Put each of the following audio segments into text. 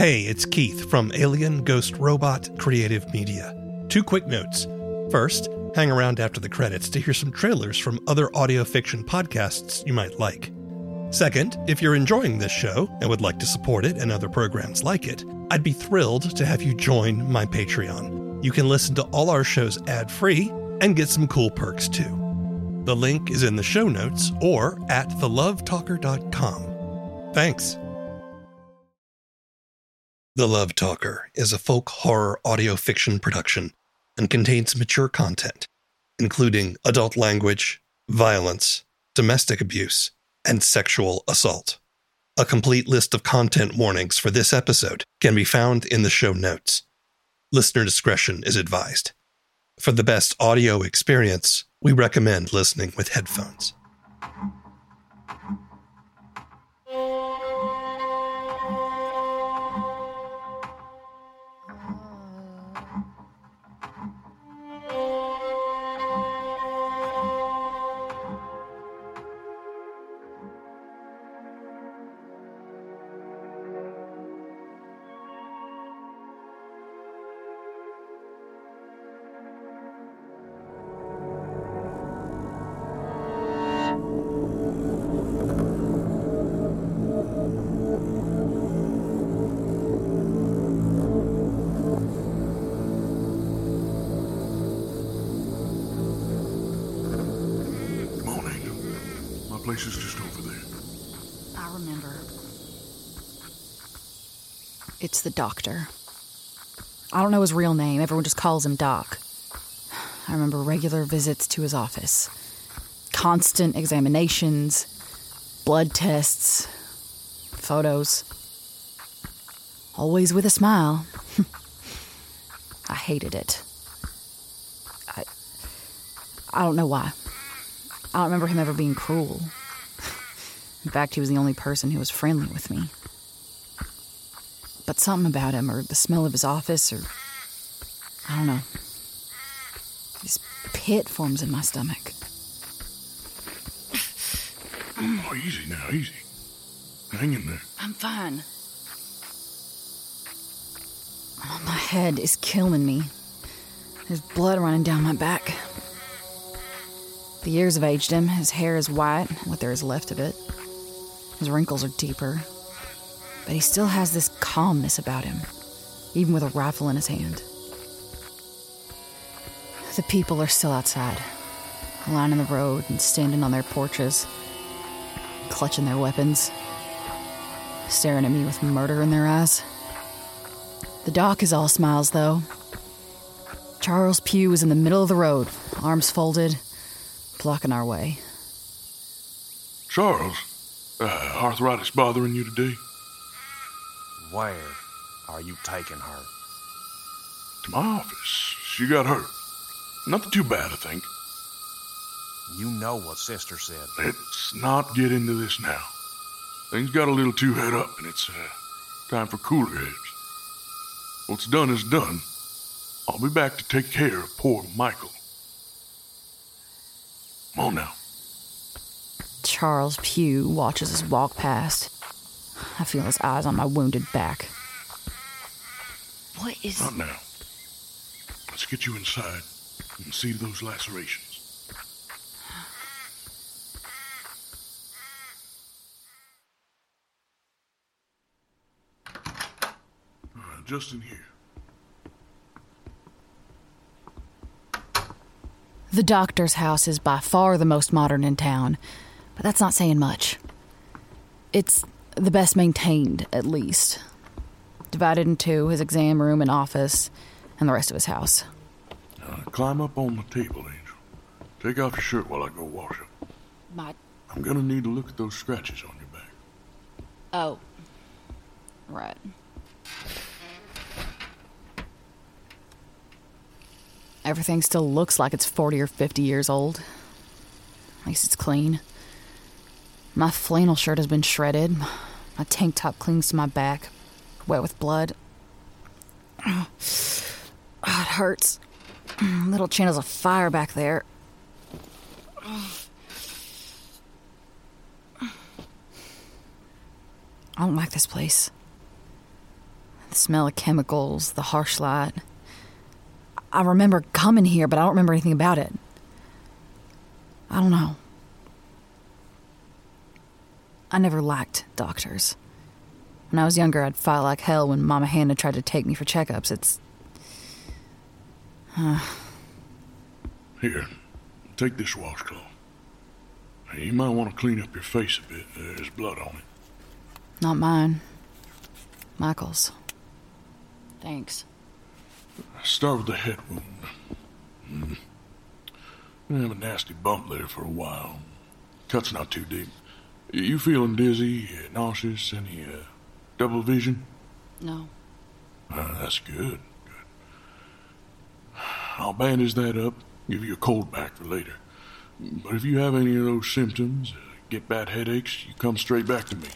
Hey, it's Keith from Alien Ghost Robot Creative Media. Two quick notes. First, hang around after the credits to hear some trailers from other audio fiction podcasts you might like. Second, if you're enjoying this show and would like to support it and other programs like it, I'd be thrilled to have you join my Patreon. You can listen to all our shows ad free and get some cool perks too. The link is in the show notes or at thelovetalker.com. Thanks. The Love Talker is a folk horror audio fiction production and contains mature content, including adult language, violence, domestic abuse, and sexual assault. A complete list of content warnings for this episode can be found in the show notes. Listener discretion is advised. For the best audio experience, we recommend listening with headphones. Place is just over there. I remember. It's the doctor. I don't know his real name. Everyone just calls him Doc. I remember regular visits to his office, constant examinations, blood tests, photos. Always with a smile. I hated it. I, I don't know why. I don't remember him ever being cruel. In fact, he was the only person who was friendly with me. But something about him, or the smell of his office, or. I don't know. This pit forms in my stomach. Oh, easy now, easy. Hang in there. I'm fine. Oh, my head is killing me. There's blood running down my back. The years have aged him. His hair is white, what there is left of it. His wrinkles are deeper. But he still has this calmness about him, even with a rifle in his hand. The people are still outside, lining the road and standing on their porches, clutching their weapons, staring at me with murder in their eyes. The doc is all smiles, though. Charles Pugh is in the middle of the road, arms folded, blocking our way. Charles, uh, arthritis bothering you today? Where are you taking her? To my office. She got hurt. Nothing too bad, I think. You know what Sister said. Let's not get into this now. Things got a little too head up, and it's uh, time for cooler heads. What's done is done. I'll be back to take care of poor Michael. Come on now. Charles Pugh watches us walk past. I feel his eyes on my wounded back. What is. Not now. Let's get you inside and see to those lacerations. Just in here. The doctor's house is by far the most modern in town, but that's not saying much. It's the best maintained, at least. Divided into his exam room and office, and the rest of his house. Uh, climb up on the table, Angel. Take off your shirt while I go wash it. My. I'm gonna need to look at those scratches on your back. Oh. Right. Everything still looks like it's 40 or 50 years old. At least it's clean. My flannel shirt has been shredded. My tank top clings to my back, wet with blood. Oh, it hurts. Little channels of fire back there. I don't like this place. The smell of chemicals, the harsh light. I remember coming here, but I don't remember anything about it. I don't know. I never liked doctors. When I was younger, I'd fight like hell when Mama Hannah tried to take me for checkups. It's. Here, take this washcloth. Hey, You might want to clean up your face a bit. There's blood on it. Not mine. Michael's. Thanks. Start with the head wound. Mm. You have a nasty bump there for a while. Cut's not too deep. You feeling dizzy, nauseous, any uh, double vision? No. Uh, that's good. Good. I'll bandage that up, give you a cold back for later. But if you have any of those symptoms, uh, get bad headaches, you come straight back to me.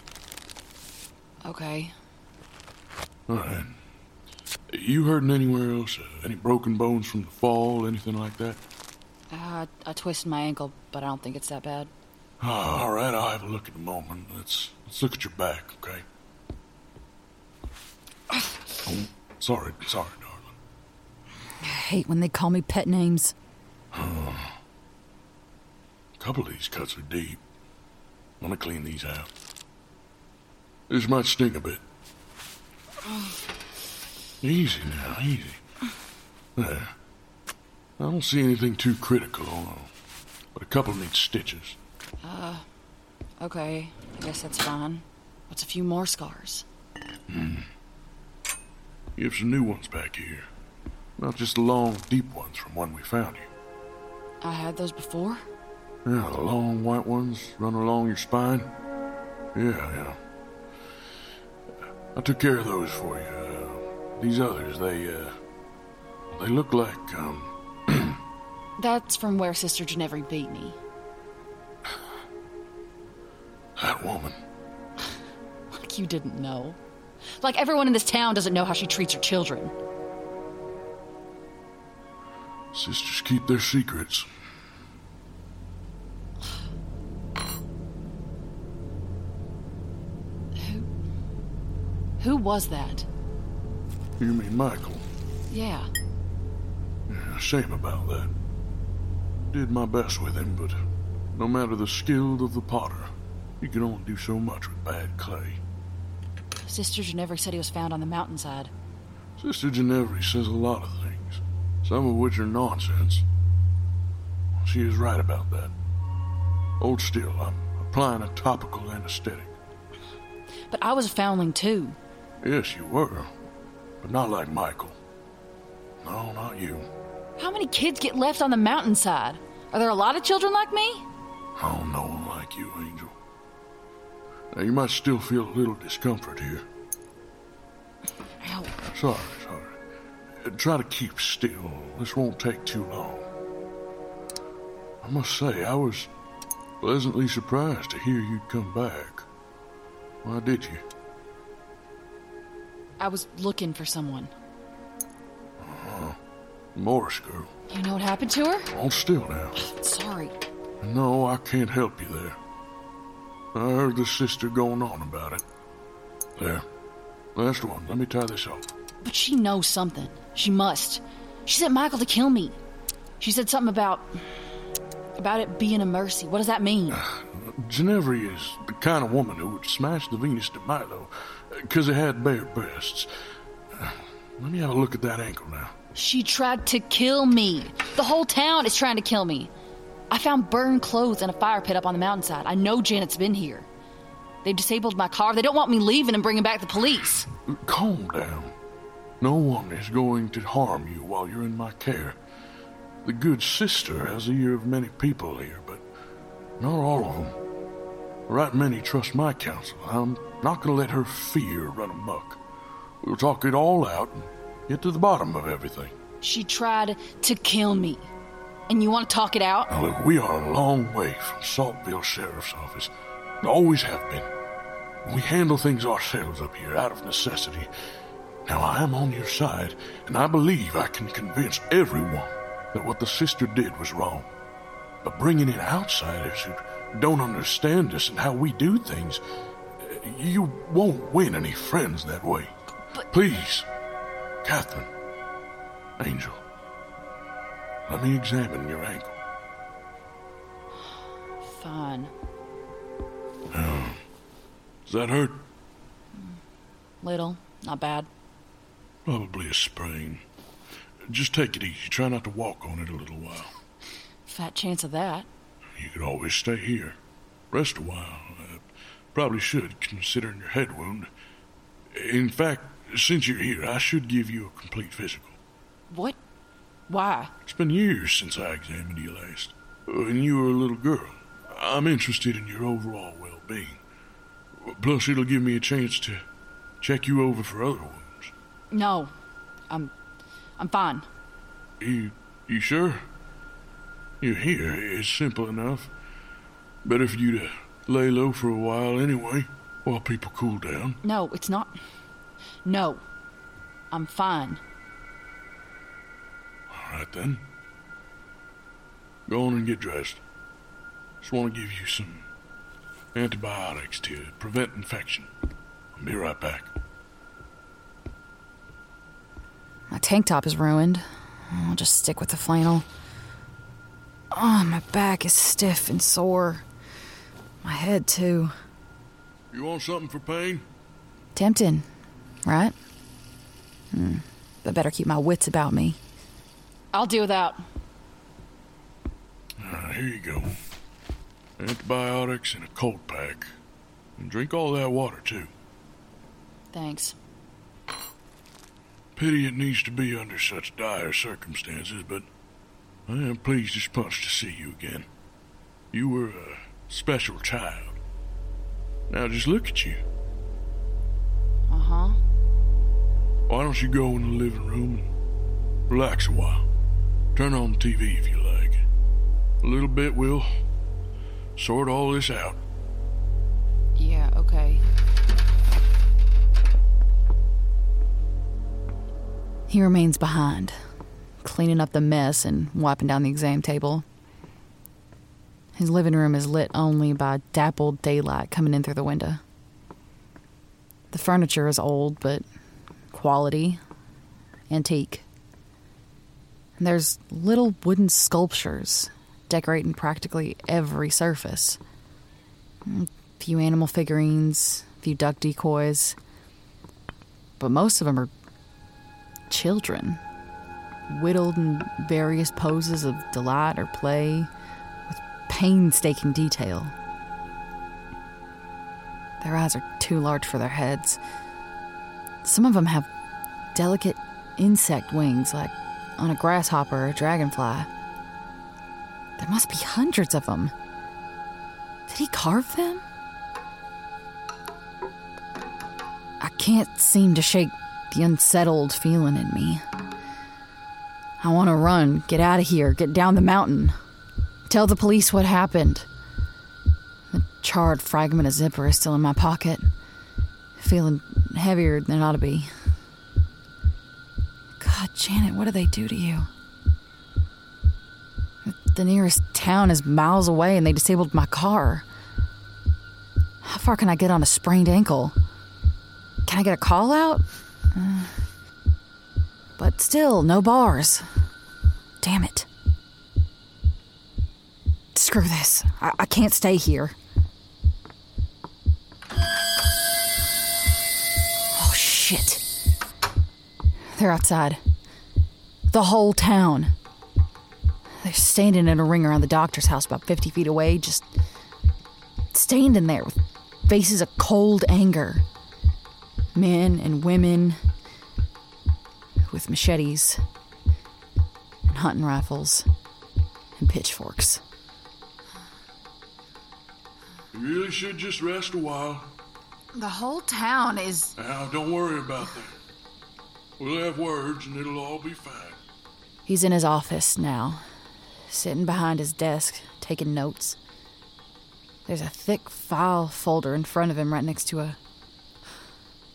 Okay. All right. You hurting anywhere else? Uh, any broken bones from the fall, anything like that? Uh, I twisted my ankle, but I don't think it's that bad. Ah, all right, I'll have a look in a moment. Let's let's look at your back, okay? Oh, sorry, sorry, darling. I hate when they call me pet names. A couple of these cuts are deep. I'm gonna clean these out. This might sting a bit. Easy now, easy. There. I don't see anything too critical, but a couple need stitches. Okay, I guess that's fine. What's a few more scars? You have some new ones back here. Not just the long, deep ones from when we found you. I had those before? Yeah, the long white ones run along your spine. Yeah, yeah. I took care of those for you. Uh, these others, they, uh, they look like, um, That's from where Sister Ginevra beat me. That woman. Like you didn't know. Like everyone in this town doesn't know how she treats her children. Sisters keep their secrets. Who Who was that? You mean Michael? Yeah. Yeah, shame about that. Did my best with him, but no matter the skill of the potter, you can only do so much with bad clay. Sister Ginevra said he was found on the mountainside. Sister Ginevra says a lot of things, some of which are nonsense. She is right about that. Hold still, I'm applying a topical anesthetic. But I was a foundling too. Yes, you were, but not like Michael. No, not you. How many kids get left on the mountainside? Are there a lot of children like me? Oh, no one like you, Angel. Now, you might still feel a little discomfort here. Ow. Sorry, sorry. Try to keep still. This won't take too long. I must say, I was pleasantly surprised to hear you'd come back. Why did you? I was looking for someone. Uh-huh. Morris girl. You know what happened to her? Hold still now. Sorry. No, I can't help you there. I heard the sister going on about it. There. Last one. Let me tie this up. But she knows something. She must. She sent Michael to kill me. She said something about. about it being a mercy. What does that mean? Ginevra is the kind of woman who would smash the Venus de Milo because it had bare breasts. Uh, Let me have a look at that ankle now. She tried to kill me. The whole town is trying to kill me. I found burned clothes in a fire pit up on the mountainside. I know Janet's been here. They've disabled my car. They don't want me leaving and bringing back the police. Calm down. No one is going to harm you while you're in my care. The good sister has the ear of many people here, but not all of them. Right many trust my counsel. I'm not going to let her fear run amok. We'll talk it all out and get to the bottom of everything. She tried to kill me. And you want to talk it out? Now, look, we are a long way from Saltville Sheriff's Office. Always have been. We handle things ourselves up here out of necessity. Now, I am on your side, and I believe I can convince everyone that what the sister did was wrong. But bringing in outsiders who don't understand us and how we do things, you won't win any friends that way. But- Please. Catherine. Angel. Let me examine your ankle. Fine. Does that hurt? Little. Not bad. Probably a sprain. Just take it easy. Try not to walk on it a little while. Fat chance of that. You could always stay here. Rest a while. Uh, probably should, considering your head wound. In fact, since you're here, I should give you a complete physical. What? Why? It's been years since I examined you last. When you were a little girl. I'm interested in your overall well being. Plus, it'll give me a chance to check you over for other wounds. No. I'm. I'm fine. You, you sure? You're here. It's simple enough. Better for you to lay low for a while anyway, while people cool down. No, it's not. No. I'm fine. Right then. Go on and get dressed. Just want to give you some antibiotics to prevent infection. I'll be right back. My tank top is ruined. I'll just stick with the flannel. Oh, my back is stiff and sore. My head, too. You want something for pain? Tempting, right? Hmm. But better keep my wits about me. I'll do without. Right, here you go. Antibiotics and a cold pack. And drink all that water, too. Thanks. Pity it needs to be under such dire circumstances, but I am pleased as punch to see you again. You were a special child. Now just look at you. Uh huh. Why don't you go in the living room and relax a while? Turn on the TV if you like. A little bit will sort all this out. Yeah, okay. He remains behind, cleaning up the mess and wiping down the exam table. His living room is lit only by dappled daylight coming in through the window. The furniture is old, but quality, antique. And there's little wooden sculptures decorating practically every surface. A few animal figurines, a few duck decoys. But most of them are children, whittled in various poses of delight or play, with painstaking detail. Their eyes are too large for their heads. Some of them have delicate insect wings, like on a grasshopper or a dragonfly. There must be hundreds of them. Did he carve them? I can't seem to shake the unsettled feeling in me. I want to run, get out of here, get down the mountain. Tell the police what happened. The charred fragment of zipper is still in my pocket, feeling heavier than it ought to be. God, Janet, what do they do to you? The nearest town is miles away and they disabled my car. How far can I get on a sprained ankle? Can I get a call out? Uh, but still, no bars. Damn it. Screw this. I, I can't stay here. They're outside. The whole town. They're standing in a ring around the doctor's house about 50 feet away, just standing there with faces of cold anger. Men and women with machetes and hunting rifles and pitchforks. You really should just rest a while. The whole town is. Now, don't worry about that. We'll have words and it'll all be fine. He's in his office now, sitting behind his desk, taking notes. There's a thick file folder in front of him right next to a.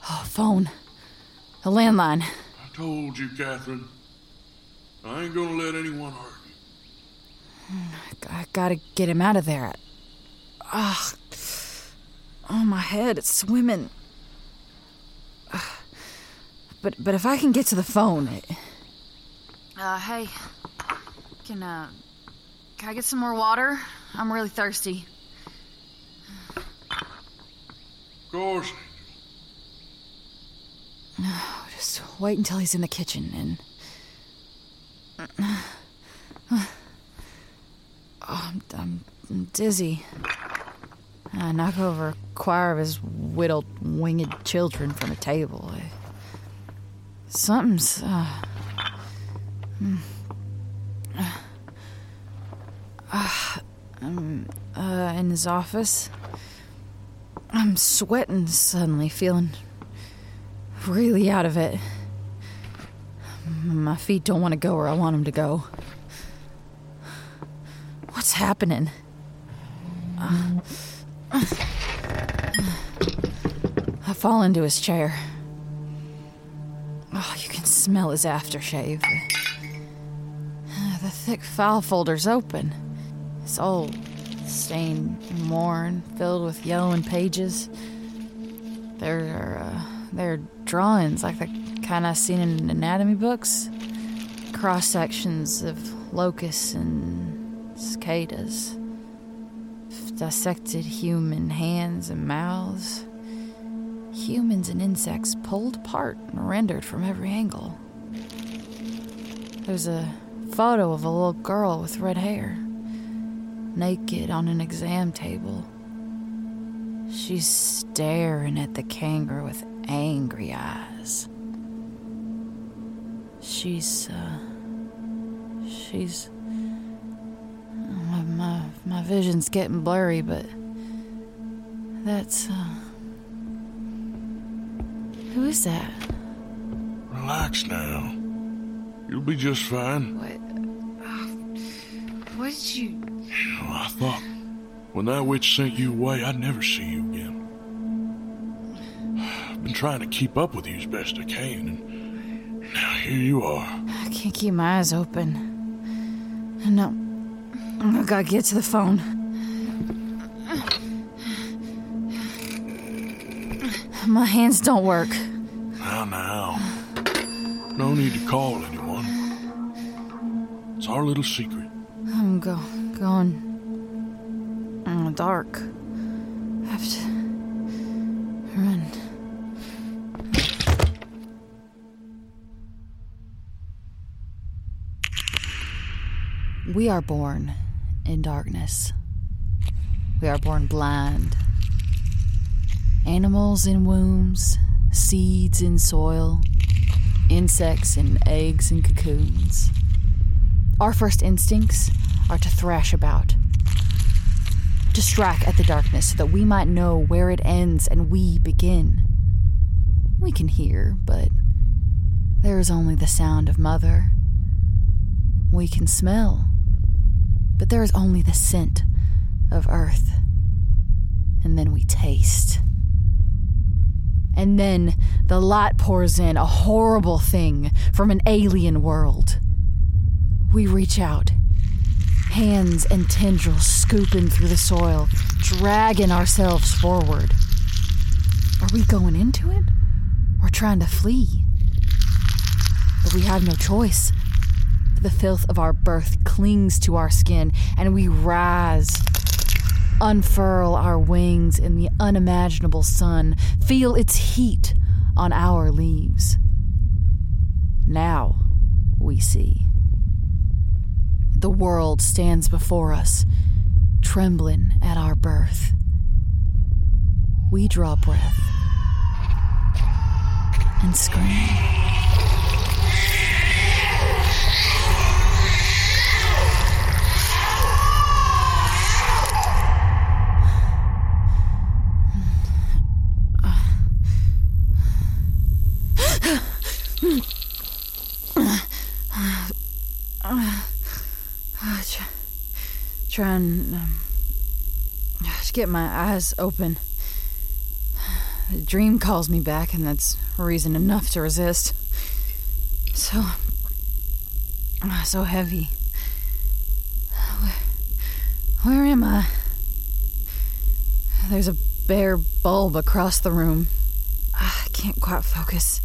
Oh, phone. A landline. I told you, Catherine. I ain't gonna let anyone hurt you. I gotta get him out of there. Ugh. Oh, my head, it's swimming. Ugh. But but if I can get to the phone. It... Uh, hey, can uh, can I get some more water? I'm really thirsty. Of course. No, just wait until he's in the kitchen and. Oh, I'm, I'm dizzy. I knock over a choir of his whittled, winged children from a table. I, something's. Uh, uh, I'm uh, in his office. I'm sweating suddenly, feeling really out of it. My feet don't want to go where I want them to go. What's happening? Uh, I fall into his chair. Smell his aftershave. The thick file folder's open. It's old, stained worn, filled with yellowing pages. There are uh, there are drawings like the kind I've seen in anatomy books. Cross sections of locusts and cicadas. Dissected human hands and mouths. Humans and insects pulled apart and rendered from every angle. There's a photo of a little girl with red hair, naked on an exam table. She's staring at the kangaroo with angry eyes. She's, uh, she's. My, my, my vision's getting blurry, but that's, uh. Who is that? Relax now. You'll be just fine. What? What did you. I thought when that witch sent you away, I'd never see you again. I've been trying to keep up with you as best I can, and now here you are. I can't keep my eyes open. No. I gotta get to the phone. My hands don't work. Now, now. No need to call anyone. It's our little secret. I'm go going in the dark. I have to run. We are born in darkness. We are born blind. Animals in wombs, seeds in soil, insects in eggs and cocoons. Our first instincts are to thrash about, to strike at the darkness so that we might know where it ends and we begin. We can hear, but there is only the sound of mother. We can smell, but there is only the scent of earth. And then we taste. And then the light pours in, a horrible thing from an alien world. We reach out, hands and tendrils scooping through the soil, dragging ourselves forward. Are we going into it or trying to flee? But we have no choice. The filth of our birth clings to our skin, and we rise, unfurl our wings in the unimaginable sun, feel its heat on our leaves. Now we see. The world stands before us, trembling at our birth. We draw breath and scream. Try and um, get my eyes open. The dream calls me back, and that's reason enough to resist. So, so heavy. Where, where am I? There's a bare bulb across the room. I can't quite focus.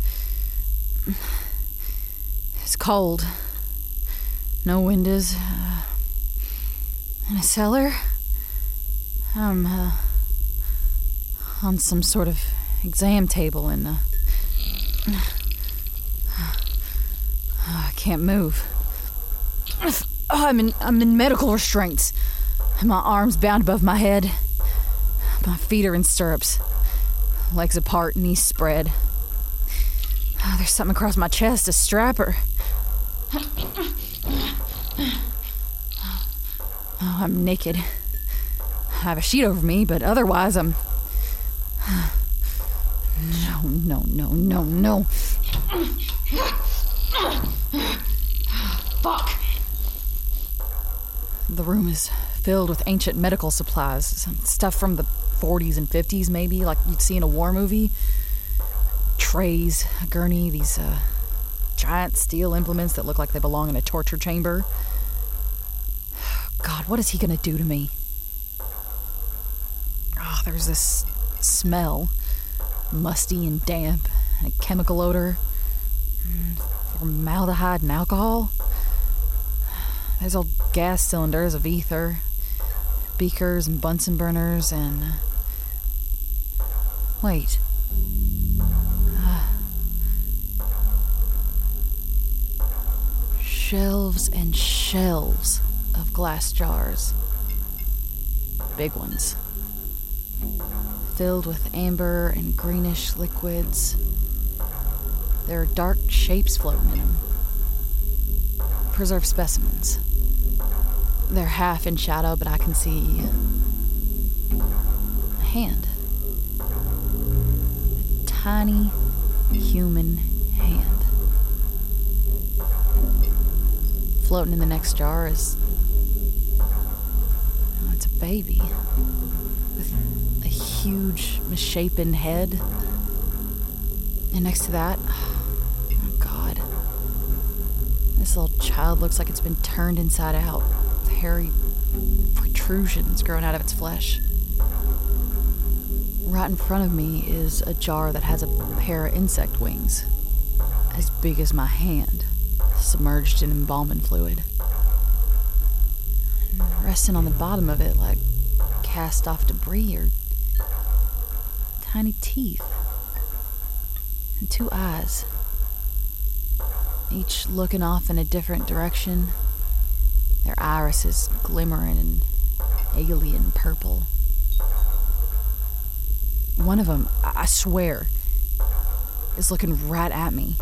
It's cold. No windows. In a cellar. I'm uh, on some sort of exam table and uh, I can't move. Oh, I'm in I'm in medical restraints. My arms bound above my head. My feet are in stirrups. Legs apart, knees spread. Oh, there's something across my chest, a strapper. Oh, I'm naked. I have a sheet over me, but otherwise I'm. No, no, no, no, no. Fuck! The room is filled with ancient medical supplies. Some stuff from the 40s and 50s, maybe, like you'd see in a war movie. Trays, a gurney, these uh, giant steel implements that look like they belong in a torture chamber. God, what is he gonna do to me? Oh, there's this smell musty and damp, and a chemical odor. Mm, formaldehyde and alcohol. There's old gas cylinders of ether, beakers and Bunsen burners, and. Wait. shelves and shelves of glass jars. Big ones. Filled with amber and greenish liquids. There are dark shapes floating in them. Preserved specimens. They're half in shadow, but I can see a hand. A tiny human hand. Floating in the next jar is. Baby. With a huge, misshapen head. And next to that. Oh, God. This little child looks like it's been turned inside out. With hairy protrusions growing out of its flesh. Right in front of me is a jar that has a pair of insect wings, as big as my hand, submerged in embalming fluid. Resting on the bottom of it like cast off debris or tiny teeth. And two eyes, each looking off in a different direction, their irises glimmering in alien purple. One of them, I swear, is looking right at me.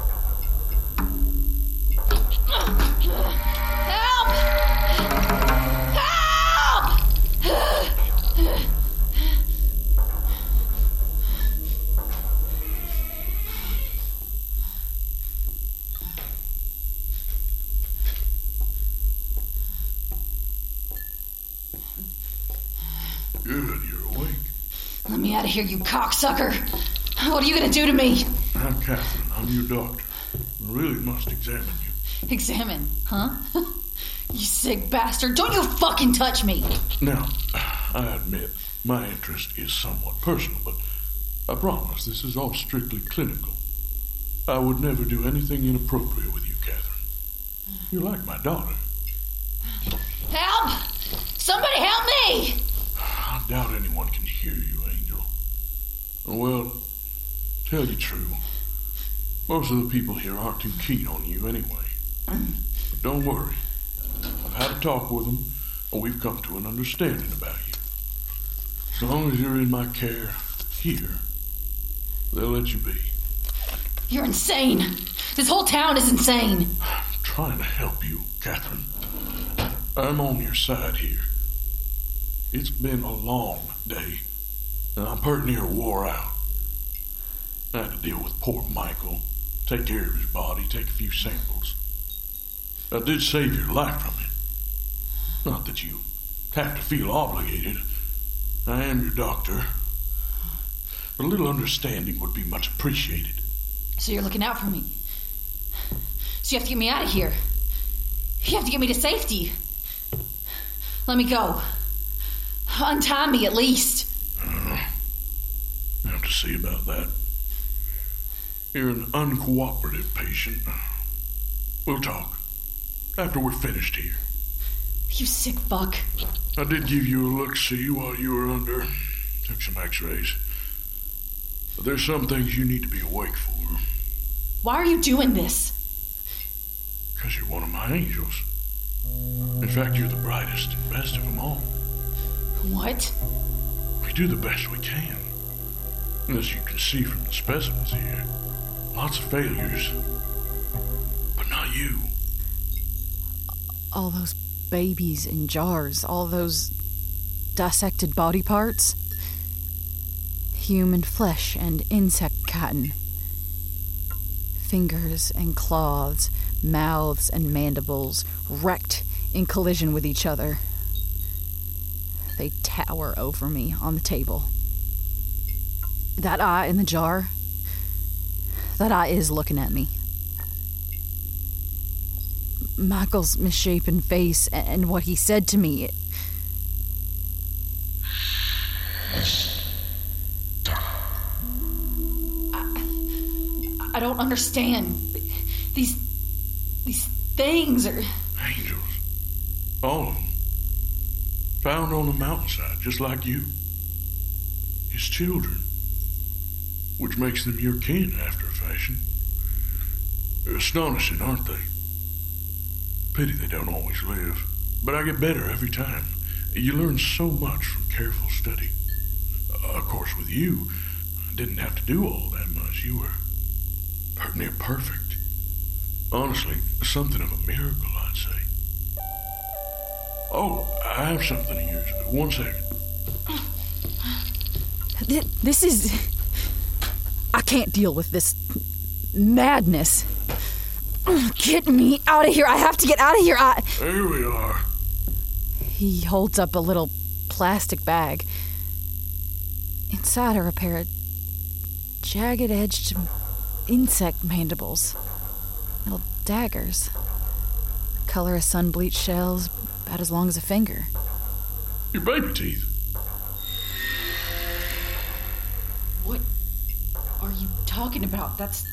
Here, you cocksucker! What are you gonna do to me? I'm Catherine. I'm your doctor. I really must examine you. Examine, huh? you sick bastard! Don't you fucking touch me! Now, I admit my interest is somewhat personal, but I promise this is all strictly clinical. I would never do anything inappropriate with you, Catherine. You're like my daughter. Help! Somebody help me! I doubt anyone can hear you. Well, tell you true, most of the people here aren't too keen on you anyway. But don't worry. I've had a talk with them, and we've come to an understanding about you. As long as you're in my care here, they'll let you be. You're insane! This whole town is insane! I'm trying to help you, Catherine. I'm on your side here. It's been a long day, and I'm pretty near wore out. I had to deal with poor Michael, take care of his body, take a few samples. I did save your life from it. Not that you have to feel obligated. I am your doctor. But a little understanding would be much appreciated. So you're looking out for me. So you have to get me out of here. You have to get me to safety. Let me go. Untie me at least. I have to see about that. You're an uncooperative patient. We'll talk after we're finished here. You sick fuck. I did give you a look see while you were under. Took some x rays. But there's some things you need to be awake for. Why are you doing this? Because you're one of my angels. In fact, you're the brightest and best of them all. What? We do the best we can. As you can see from the specimens here, lots of failures. But not you. All those babies in jars, all those dissected body parts. Human flesh and insect cotton. Fingers and claws, mouths and mandibles wrecked in collision with each other. They tower over me on the table. That eye in the jar, that eye is looking at me. Michael's misshapen face and what he said to me. I don't understand. These. these things are. Angels. All of them. Found on the mountainside, just like you. His children. Which makes them your kin after a fashion. Astonishing, aren't they? Pity they don't always live. But I get better every time. You learn so much from careful study. Uh, of course, with you, I didn't have to do all that much. You were near perfect. Honestly, something of a miracle, I'd say. Oh, I have something of yours. One second. Th- This is. I can't deal with this madness. Get me out of here. I have to get out of here. I. There we are. He holds up a little plastic bag. Inside are a pair of jagged edged insect mandibles. Little daggers. Color of sun bleached shells, about as long as a finger. Your baby teeth. Talking about? That's.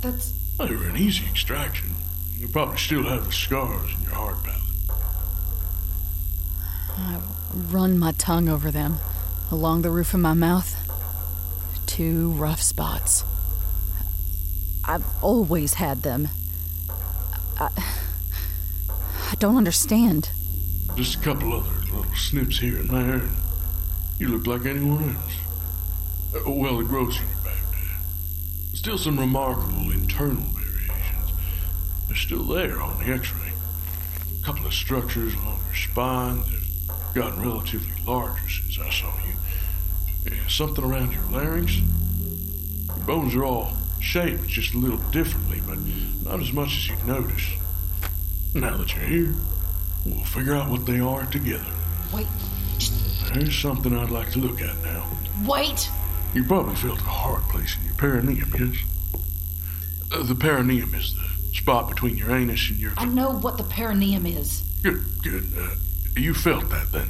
That's. They were an easy extraction. You probably still have the scars in your hard palate. I run my tongue over them, along the roof of my mouth. Two rough spots. I've always had them. I, I don't understand. Just a couple other little snips here and there, and you look like anyone else. Uh, well, the grows Still some remarkable internal variations. They're still there on the x-ray. A couple of structures along your spine that have gotten relatively larger since I saw you. Yeah, something around your larynx. Your bones are all shaped just a little differently, but not as much as you'd notice. Now that you're here, we'll figure out what they are together. Wait. Just There's something I'd like to look at now. wait! You probably felt a hard place in your perineum, yes? Uh, the perineum is the spot between your anus and your. I know what the perineum is. Good, good. Uh, you felt that then?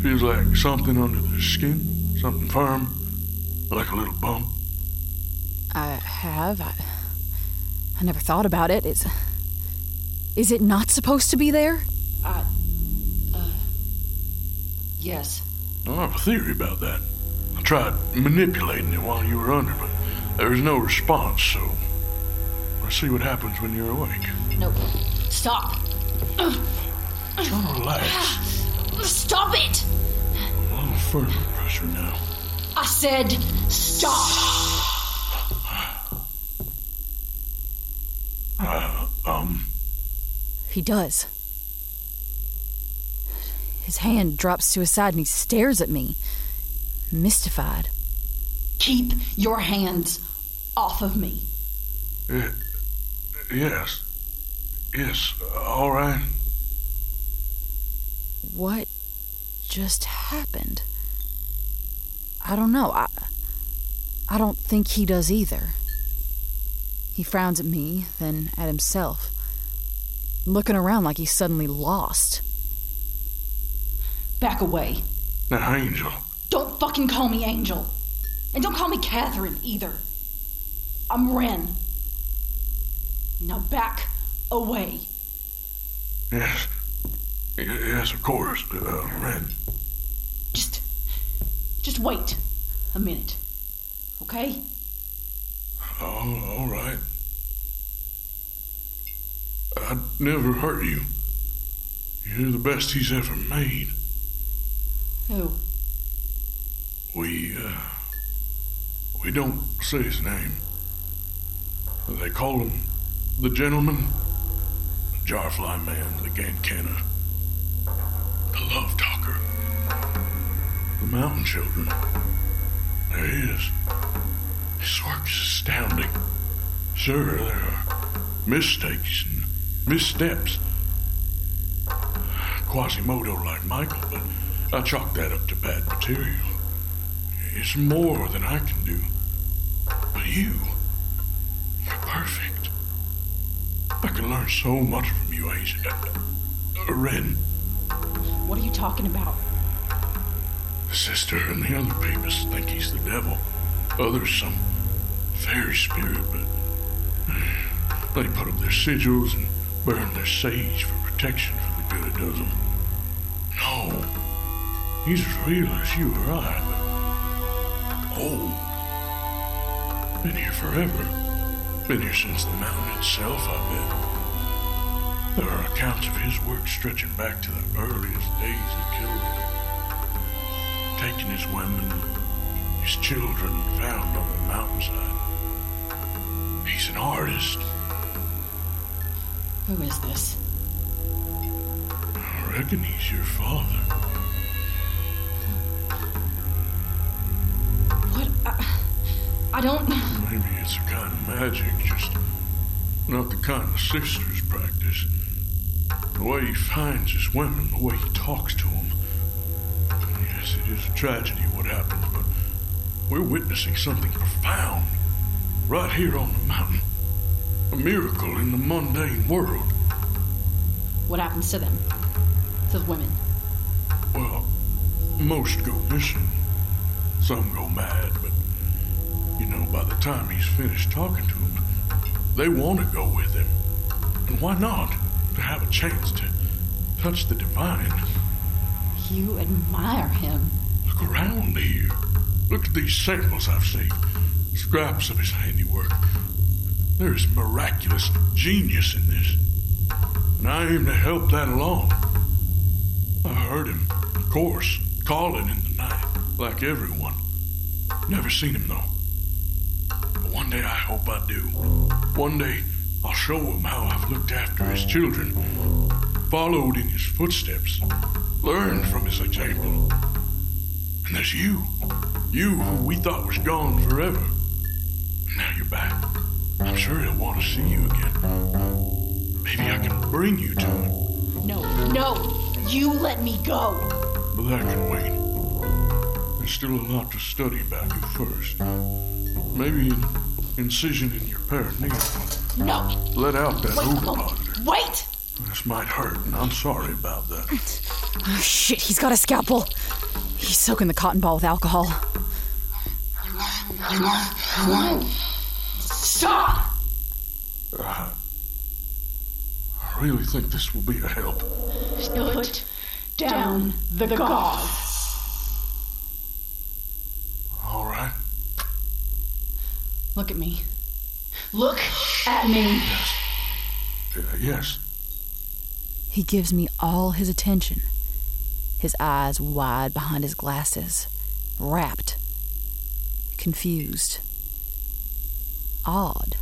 Feels like something under the skin, something firm, like a little bump. I have. I, I never thought about. It's. Is it not supposed to be there? I. Uh. Yes. I have a theory about that. I tried manipulating it while you were under, but there was no response, so. Let's see what happens when you're awake. No. Stop. Try to relax. Stop it! A little further pressure now. I said stop! Uh, um, He does. His hand drops to his side and he stares at me, mystified. Keep your hands off of me. yes. Yes, all right. What just happened? I don't know. I, I don't think he does either. He frowns at me, then at himself, looking around like he's suddenly lost. Back away. Now, Angel, Don't fucking call me Angel. And don't call me Catherine either. I'm Ren. Now back away. Yes. Yes, of course, uh, Ren. Just. Just wait a minute. Okay? Oh, all right. I'd never hurt you. You're the best he's ever made. Who? We, uh, we don't say his name. They call him the gentleman, the jarfly man, the Gancanagh, the love talker, the mountain children. There he is. His work is astounding. Sure, there are mistakes and missteps. Quasimodo like Michael, but I chalk that up to bad material. It's more than I can do. But you, you're perfect. I can learn so much from you, Ace. Uh, Ren, What are you talking about? the sister, and the other papists think he's the devil. Others, some fairy spirit, but they put up their sigils and burn their sage for protection for the good it does them. No, he's as real as you or I, old. Been here forever. Been here since the mountain itself, I bet. There are accounts of his work stretching back to the earliest days of Kilruin. Taking his women, his children found on the mountainside. He's an artist. Who is this? I reckon he's your father. I don't. Maybe it's a kind of magic, just not the kind the sisters practice. The way he finds his women, the way he talks to them. Yes, it is a tragedy what happened, but we're witnessing something profound right here on the mountain. A miracle in the mundane world. What happens to them? To the women? Well, most go missing. Some go mad, but you know, by the time he's finished talking to them, they want to go with him. And why not? To have a chance to touch the divine. You admire him. Look around here. Look at these samples I've seen. Scraps of his handiwork. There's miraculous genius in this. And I aim to help that along. I heard him, of course, calling in the night, like everyone. Never seen him, though. One day I hope I do. One day I'll show him how I've looked after his children, followed in his footsteps, learned from his example. And there's you. You who we thought was gone forever. Now you're back. I'm sure he'll want to see you again. Maybe I can bring you to him. No, no! You let me go! But that can wait. There's still a lot to study about you first. Maybe an incision in your perineum. No! Let out that Wait! ovipositor. Wait! This might hurt, and I'm sorry about that. Oh, shit, he's got a scalpel. He's soaking the cotton ball with alcohol. Stop! I really think this will be a help. Put down the gauze. All right. Look at me. Look at me. Uh, yes. He gives me all his attention, his eyes wide behind his glasses, rapt, confused, odd.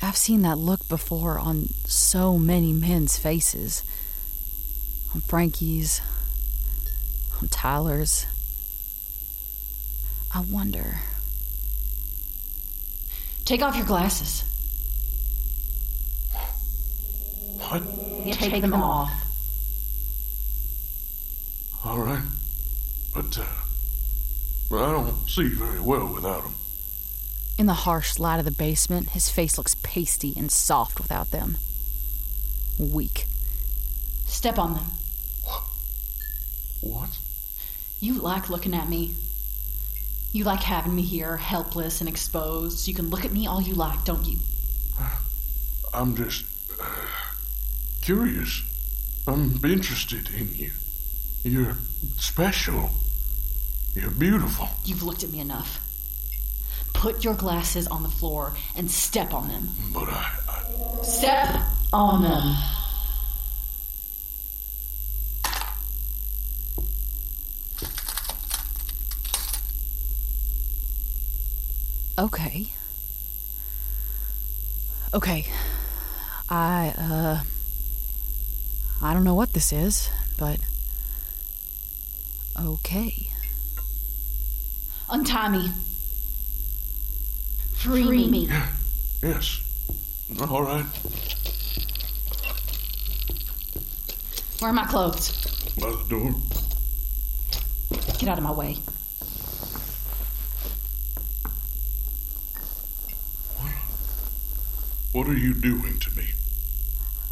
I've seen that look before on so many men's faces. On Frankie's, on Tyler's. I wonder. Take off your glasses. What? Take them off. All right. But, uh, but I don't see very well without them. In the harsh light of the basement, his face looks pasty and soft without them. Weak. Step on them. What? You like looking at me. You like having me here, helpless and exposed, so you can look at me all you like, don't you? I'm just uh, curious. I'm interested in you. You're special. You're beautiful. You've looked at me enough. Put your glasses on the floor and step on them. But I, I Step on them. Okay. Okay. I, uh. I don't know what this is, but. Okay. Untie me. Free, me. yes. All right. Where are my clothes? By the door. Get out of my way. What are you doing to me?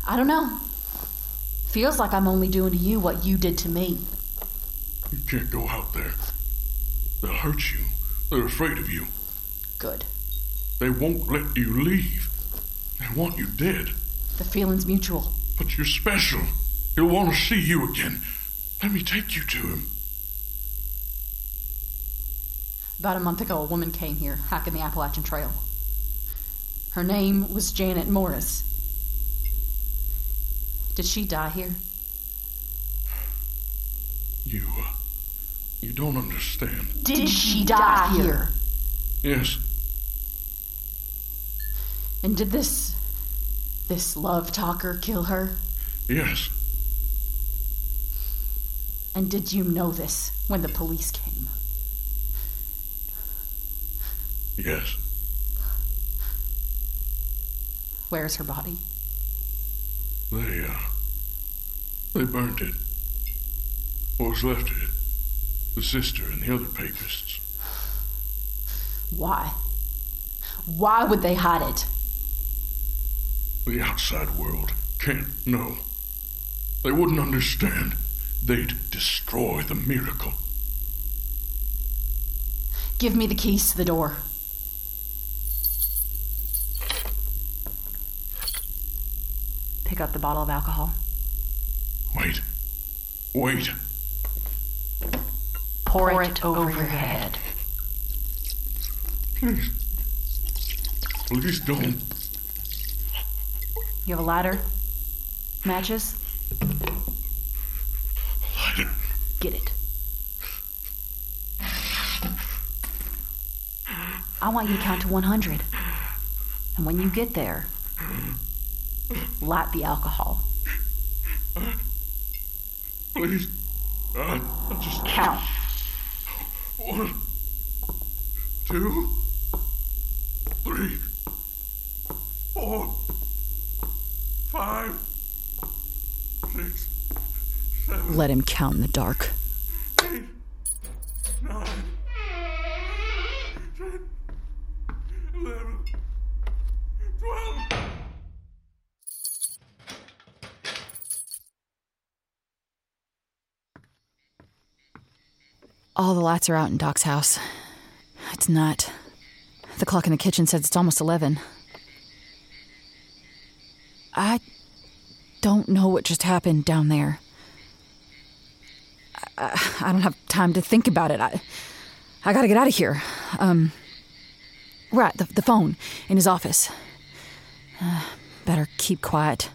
I don't know. Feels like I'm only doing to you what you did to me. You can't go out there. They'll hurt you. They're afraid of you. Good. They won't let you leave. They want you dead. The feeling's mutual. But you're special. He'll want to see you again. Let me take you to him. About a month ago, a woman came here, hiking the Appalachian Trail. Her name was Janet Morris. Did she die here? You, uh, you don't understand. Did, she die here? Yes, And did this. this love talker kill her? yes, And did you know this when the police came? yes. Where's her body? They, uh, they burnt it. What was left of it. The sister and the other papists. Why? Why would they hide it? The outside world can't know. They wouldn't understand. They'd destroy the miracle. Give me the keys to the door. Up the bottle of alcohol. Wait. Wait. Pour, it, over, your head. Please. Please don't. You have a ladder? Matches? Light it. Get it. I want you to count to 100. And when you get there, light the alcohol. Please. Uh, just. Count. One, two, three, four, five, six, seven, Let him count in the dark. All the lights are out in Doc's house. It's not. The clock in the kitchen says it's almost 11. I don't know what just happened down there. I, I don't have time to think about it. I, I gotta get out of here. Um, right, the, the phone in his office. Uh, better keep quiet.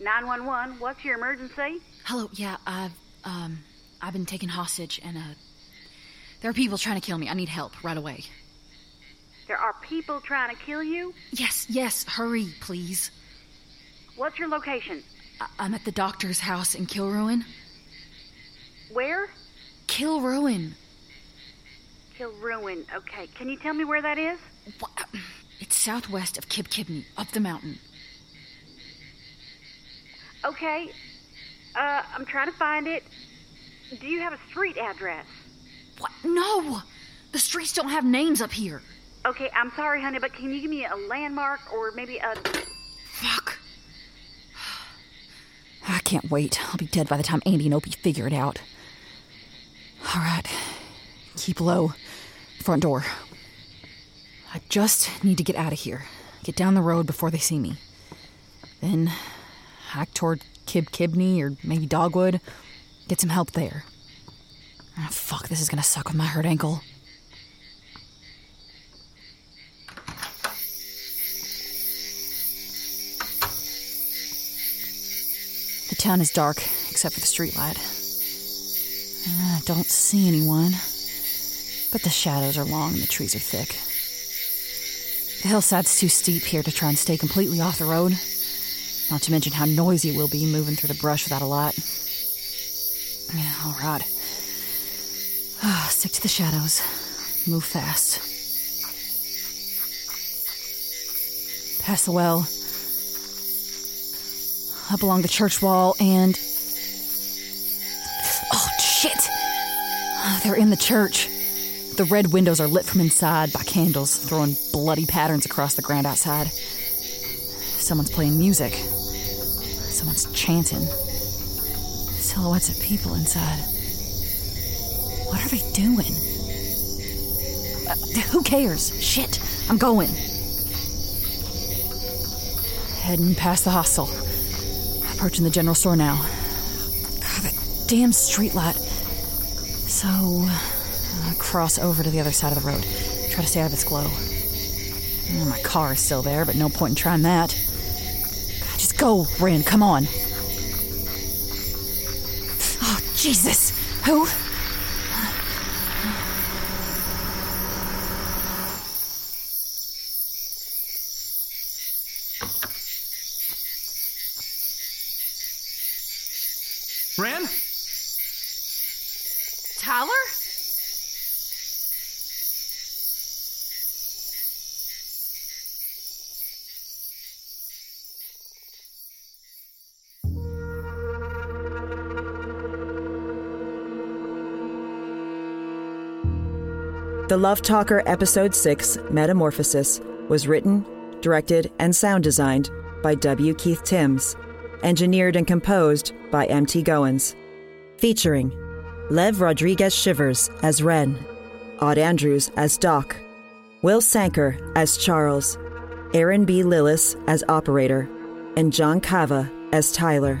Nine one one. What's your emergency? Hello, yeah, I've um I've been taken hostage and uh there are people trying to kill me. I need help right away. There are people trying to kill you. Yes, yes, hurry, please. What's your location? I- I'm at the doctor's house in Kilruin. Where? Kilruin. Kill Ruin. Okay. Can you tell me where that is? It's southwest of Kib Kibney, up the mountain. Okay. Uh, I'm trying to find it. Do you have a street address? What? No! The streets don't have names up here. Okay, I'm sorry, honey, but can you give me a landmark or maybe a. Fuck. I can't wait. I'll be dead by the time Andy and Opie figure it out. All right. Keep low. Front door. I just need to get out of here. Get down the road before they see me. Then hack toward Kib Kibney or maybe Dogwood. Get some help there. Ah, fuck, this is gonna suck with my hurt ankle. The town is dark, except for the streetlight. I don't see anyone, but the shadows are long and the trees are thick. The hillside's too steep here to try and stay completely off the road. Not to mention how noisy it will be moving through the brush without a light. Yeah, all right. Ah, stick to the shadows. Move fast. Past the well. Up along the church wall and. Oh, shit! Ah, They're in the church. The red windows are lit from inside by candles, throwing bloody patterns across the ground outside. Someone's playing music. Someone's chanting. Silhouettes of people inside. What are they doing? Uh, who cares? Shit, I'm going. Heading past the hostel. Approaching the general store now. God, that damn streetlight. So, I cross over to the other side of the road. Try to stay out of its glow. Uh, My car is still there, but no point in trying that. Go, Ren, come on. Oh, Jesus! Who? The Love Talker Episode 6 Metamorphosis was written, directed, and sound designed by W. Keith Tims, engineered and composed by M.T. Goins. Featuring Lev Rodriguez Shivers as Ren, Aud Andrews as Doc, Will Sankuer as Charles, Erin B. Lillis as Operator, and Jon Kava as Tyler.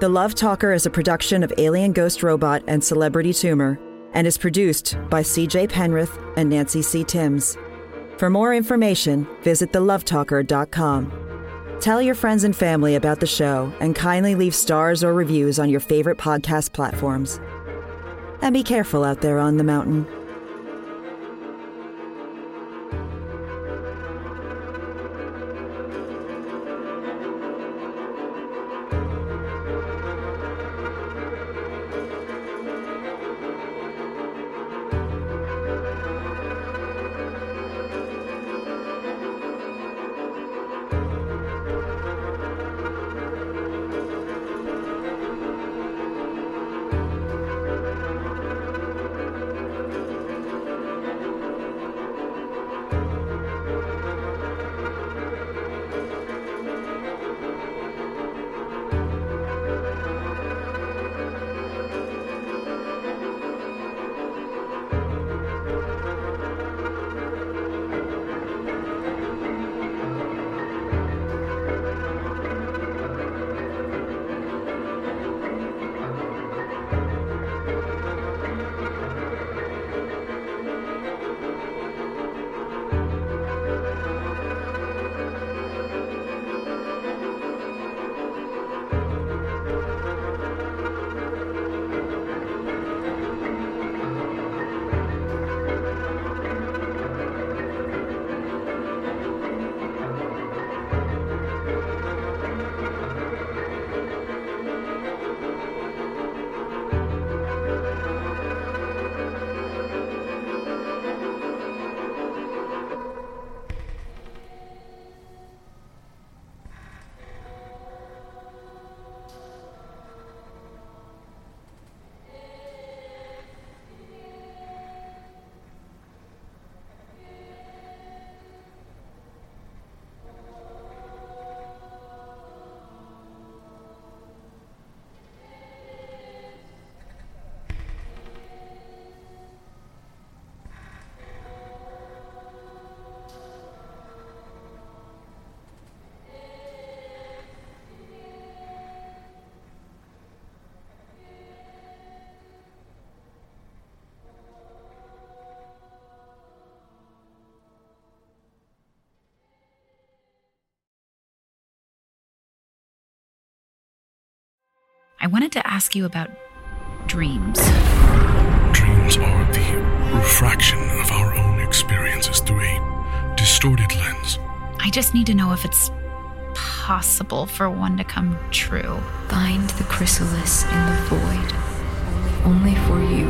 The Love Talker is a production of Alien Ghost Robot and Celebrity Tumor and is produced by CJ Penrith and Nancy C. Tims. For more information, visit thelovetalker.com. Tell your friends and family about the show and kindly leave stars or reviews on your favorite podcast platforms. And be careful out there on the mountain. I wanted to ask you about dreams. Dreams are the refraction of our own experiences through a distorted lens. I just need to know if it's possible for one to come true. Find the chrysalis in the void. Only for you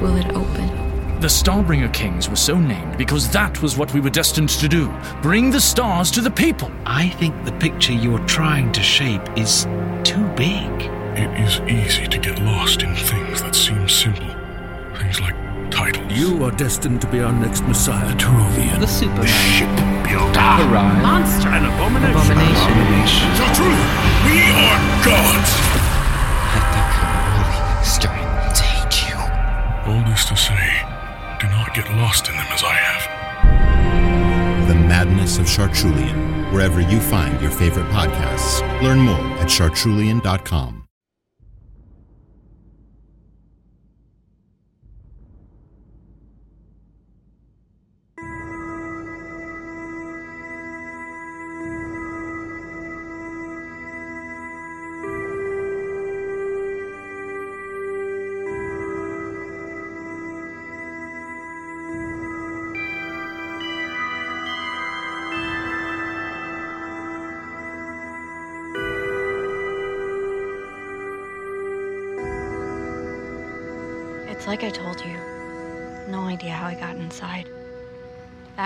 will it open. The Starbringer Kings were so named because that was what we were destined to do bring the stars to the people. I think the picture you're trying to shape is too big. It is easy to get lost in things that seem simple. Things like titles. You are destined to be our next Messiah, Teruvian. The Superman. The ship builder. Arise. Monster. An abomination. Abomination. So true. We are gods. Let that kind of strength take you. All this to say, do not get lost in them as I have. The Madness of Chartrulian, wherever you find your favorite podcasts. Learn more at chartrulian.com.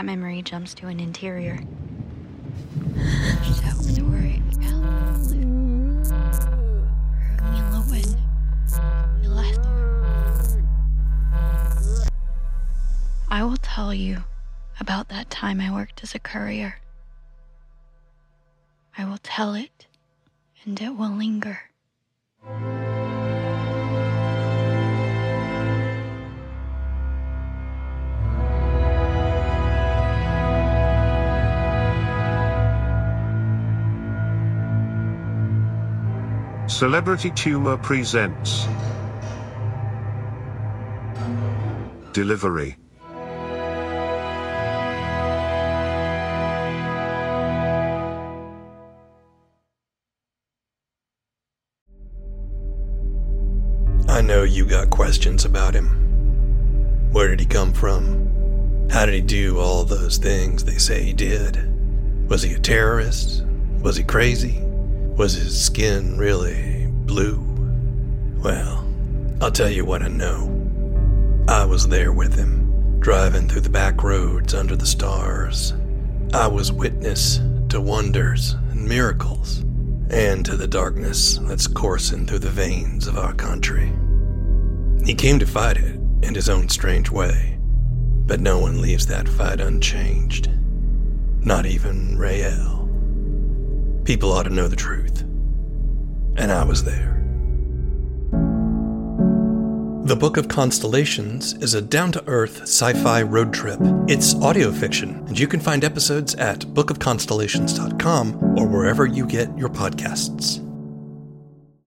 That memory jumps to an interior. So the word I will tell you about that time I worked as a courier. I will tell it, and it will linger. Celebrity Tumor presents Delivery. I know you got questions about him. Where did he come from? How did he do all those things they say he did? Was he a terrorist? Was he crazy? Was his skin really blue? Well, I'll tell you what I know. I was there with him, driving through the back roads under the stars. I was witness to wonders and miracles, and to the darkness that's coursing through the veins of our country. He came to fight it in his own strange way, but no one leaves that fight unchanged. Not even Rael. People ought to know the truth. And I was there. The Book of Constellations is a down to earth sci fi road trip. It's audio fiction, and you can find episodes at bookofconstellations.com or wherever you get your podcasts.